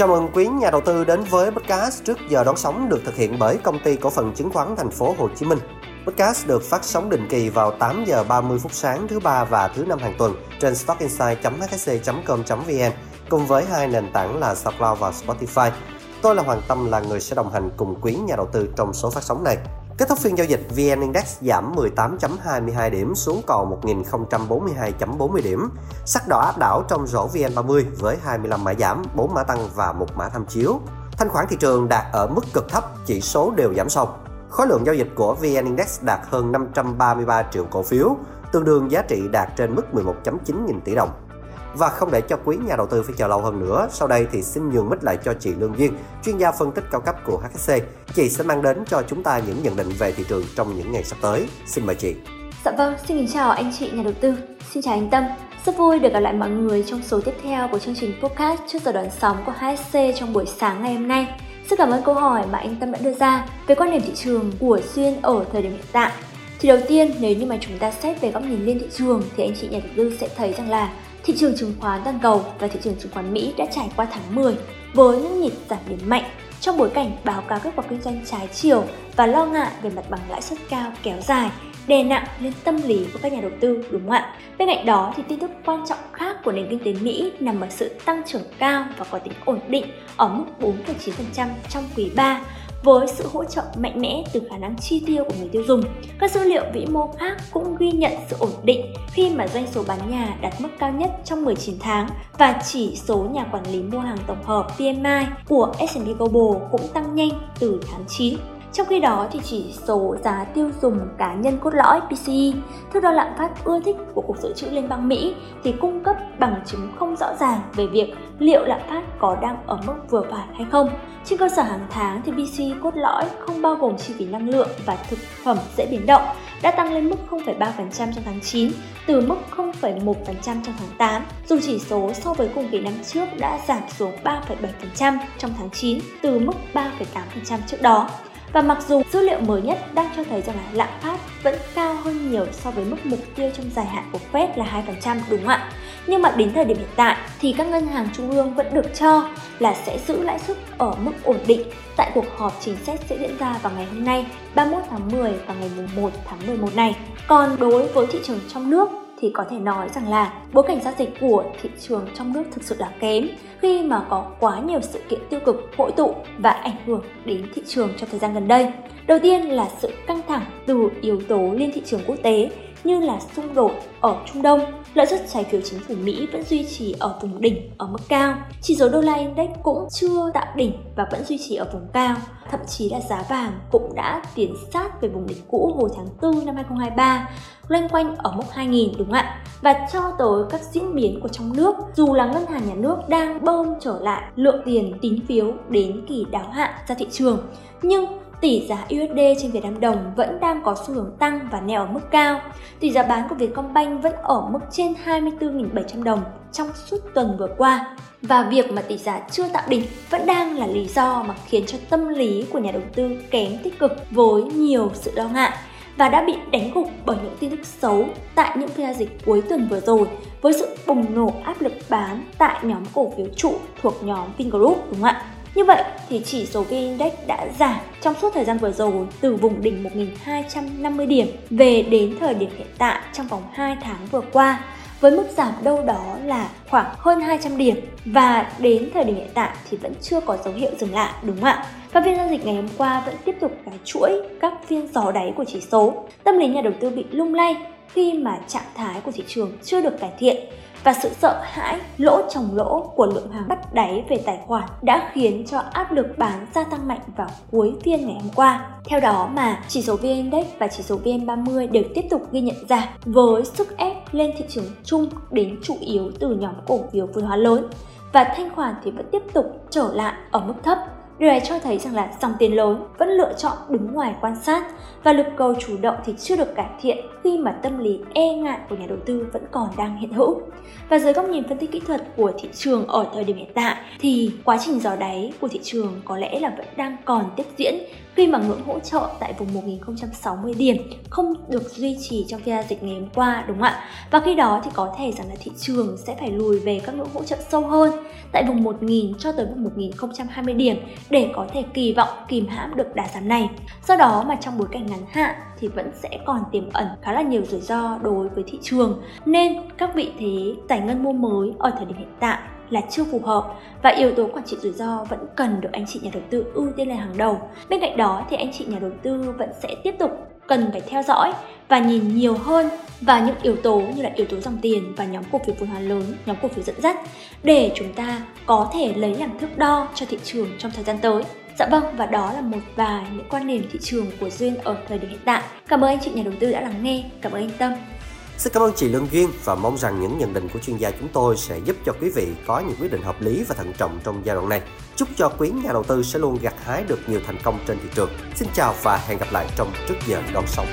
Chào mừng quý nhà đầu tư đến với podcast trước giờ đón sóng được thực hiện bởi công ty cổ phần chứng khoán thành phố Hồ Chí Minh. Podcast được phát sóng định kỳ vào 8 giờ 30 phút sáng thứ ba và thứ năm hàng tuần trên stockinside.hsc.com.vn cùng với hai nền tảng là SoundCloud và Spotify. Tôi là Hoàng Tâm là người sẽ đồng hành cùng quý nhà đầu tư trong số phát sóng này. Kết thúc phiên giao dịch, VN Index giảm 18.22 điểm xuống còn 1.042.40 điểm. Sắc đỏ áp đảo trong rổ VN30 với 25 mã giảm, 4 mã tăng và một mã tham chiếu. Thanh khoản thị trường đạt ở mức cực thấp, chỉ số đều giảm sâu. Khối lượng giao dịch của VN Index đạt hơn 533 triệu cổ phiếu, tương đương giá trị đạt trên mức 11.9 nghìn tỷ đồng. Và không để cho quý nhà đầu tư phải chờ lâu hơn nữa, sau đây thì xin nhường mic lại cho chị Lương Duyên, chuyên gia phân tích cao cấp của HSC. Chị sẽ mang đến cho chúng ta những nhận định về thị trường trong những ngày sắp tới. Xin mời chị. Dạ vâng, xin kính chào anh chị nhà đầu tư. Xin chào anh Tâm. Rất vui được gặp lại mọi người trong số tiếp theo của chương trình podcast trước giờ đón sóng của HSC trong buổi sáng ngày hôm nay. Rất cảm ơn câu hỏi mà anh Tâm đã đưa ra về quan điểm thị trường của Duyên ở thời điểm hiện tại. Thì đầu tiên, nếu như mà chúng ta xét về góc nhìn liên thị trường thì anh chị nhà đầu tư sẽ thấy rằng là thị trường chứng khoán toàn cầu và thị trường chứng khoán Mỹ đã trải qua tháng 10 với những nhịp giảm điểm mạnh trong bối cảnh báo cáo kết quả kinh doanh trái chiều và lo ngại về mặt bằng lãi suất cao kéo dài đè nặng lên tâm lý của các nhà đầu tư đúng không ạ? Bên cạnh đó thì tin tức quan trọng khác của nền kinh tế Mỹ nằm ở sự tăng trưởng cao và có tính ổn định ở mức 4,9% trong quý 3 với sự hỗ trợ mạnh mẽ từ khả năng chi tiêu của người tiêu dùng. Các dữ liệu vĩ mô khác cũng ghi nhận sự ổn định khi mà doanh số bán nhà đạt mức cao nhất trong 19 tháng và chỉ số nhà quản lý mua hàng tổng hợp PMI của S&P Global cũng tăng nhanh từ tháng 9 trong khi đó thì chỉ số giá tiêu dùng cá nhân cốt lõi PCE, thước đo lạm phát ưa thích của Cục Dự trữ Liên bang Mỹ thì cung cấp bằng chứng không rõ ràng về việc liệu lạm phát có đang ở mức vừa phải hay không. Trên cơ sở hàng tháng thì PCE cốt lõi không bao gồm chi phí năng lượng và thực phẩm dễ biến động đã tăng lên mức 0,3% trong tháng 9 từ mức 0,1% trong tháng 8, dù chỉ số so với cùng kỳ năm trước đã giảm xuống 3,7% trong tháng 9 từ mức 3,8% trước đó. Và mặc dù dữ liệu mới nhất đang cho thấy rằng là lạm phát vẫn cao hơn nhiều so với mức mục tiêu trong dài hạn của Fed là 2% đúng không ạ? Nhưng mà đến thời điểm hiện tại thì các ngân hàng trung ương vẫn được cho là sẽ giữ lãi suất ở mức ổn định tại cuộc họp chính sách sẽ diễn ra vào ngày hôm nay 31 tháng 10 và ngày 1 tháng 11 này. Còn đối với thị trường trong nước thì có thể nói rằng là bối cảnh giao dịch của thị trường trong nước thực sự là kém khi mà có quá nhiều sự kiện tiêu cực hội tụ và ảnh hưởng đến thị trường trong thời gian gần đây. Đầu tiên là sự căng thẳng từ yếu tố liên thị trường quốc tế như là xung đột ở Trung Đông, lợi suất trái phiếu chính phủ Mỹ vẫn duy trì ở vùng đỉnh ở mức cao. Chỉ số đô la index cũng chưa tạo đỉnh và vẫn duy trì ở vùng cao. Thậm chí là giá vàng cũng đã tiến sát về vùng đỉnh cũ hồi tháng 4 năm 2023, loanh quanh ở mức 2.000 đúng không ạ? Và cho tới các diễn biến của trong nước, dù là ngân hàng nhà nước đang bơm trở lại lượng tiền tín phiếu đến kỳ đáo hạn ra thị trường, nhưng tỷ giá USD trên Việt Nam đồng vẫn đang có xu hướng tăng và neo ở mức cao. Tỷ giá bán của Vietcombank vẫn ở mức trên 24.700 đồng trong suốt tuần vừa qua. Và việc mà tỷ giá chưa tạo đỉnh vẫn đang là lý do mà khiến cho tâm lý của nhà đầu tư kém tích cực với nhiều sự lo ngại và đã bị đánh gục bởi những tin tức xấu tại những phiên giao dịch cuối tuần vừa rồi với sự bùng nổ áp lực bán tại nhóm cổ phiếu trụ thuộc nhóm Vingroup, đúng không ạ? Như vậy thì chỉ số VN Index đã giảm trong suốt thời gian vừa rồi từ vùng đỉnh 1.250 điểm về đến thời điểm hiện tại trong vòng 2 tháng vừa qua với mức giảm đâu đó là khoảng hơn 200 điểm và đến thời điểm hiện tại thì vẫn chưa có dấu hiệu dừng lại, đúng không ạ? Và phiên giao dịch ngày hôm qua vẫn tiếp tục cái chuỗi các phiên gió đáy của chỉ số. Tâm lý nhà đầu tư bị lung lay khi mà trạng thái của thị trường chưa được cải thiện và sự sợ hãi, lỗ chồng lỗ của lượng hàng bắt đáy về tài khoản đã khiến cho áp lực bán gia tăng mạnh vào cuối phiên ngày hôm qua. Theo đó mà, chỉ số VN Index và chỉ số VN30 đều tiếp tục ghi nhận giảm với sức ép lên thị trường chung đến chủ yếu từ nhóm cổ phiếu vốn hóa lớn và thanh khoản thì vẫn tiếp tục trở lại ở mức thấp Điều này cho thấy rằng là dòng tiền lớn vẫn lựa chọn đứng ngoài quan sát và lực cầu chủ động thì chưa được cải thiện khi mà tâm lý e ngại của nhà đầu tư vẫn còn đang hiện hữu. Và dưới góc nhìn phân tích kỹ thuật của thị trường ở thời điểm hiện tại thì quá trình giò đáy của thị trường có lẽ là vẫn đang còn tiếp diễn khi mà ngưỡng hỗ trợ tại vùng 1060 điểm, không được duy trì trong phiên giao dịch ngày hôm qua, đúng không ạ? Và khi đó thì có thể rằng là thị trường sẽ phải lùi về các ngưỡng hỗ trợ sâu hơn tại vùng 1000 cho tới vùng 1020 điểm để có thể kỳ vọng, kìm hãm được đà giảm này. Do đó mà trong bối cảnh ngắn hạn thì vẫn sẽ còn tiềm ẩn khá là nhiều rủi ro đối với thị trường nên các vị thế giải ngân mua mới ở thời điểm hiện tại là chưa phù hợp và yếu tố quản trị rủi ro vẫn cần được anh chị nhà đầu tư ưu tiên lên hàng đầu. Bên cạnh đó thì anh chị nhà đầu tư vẫn sẽ tiếp tục cần phải theo dõi và nhìn nhiều hơn vào những yếu tố như là yếu tố dòng tiền và nhóm cổ phiếu vốn hóa lớn, nhóm cổ phiếu dẫn dắt để chúng ta có thể lấy làm thước đo cho thị trường trong thời gian tới. Dạ vâng, và đó là một vài những quan điểm thị trường của Duyên ở thời điểm hiện tại. Cảm ơn anh chị nhà đầu tư đã lắng nghe. Cảm ơn anh Tâm. Xin cảm ơn chị Lương Duyên và mong rằng những nhận định của chuyên gia chúng tôi sẽ giúp cho quý vị có những quyết định hợp lý và thận trọng trong giai đoạn này. Chúc cho quý nhà đầu tư sẽ luôn gặt hái được nhiều thành công trên thị trường. Xin chào và hẹn gặp lại trong trước giờ đón sóng.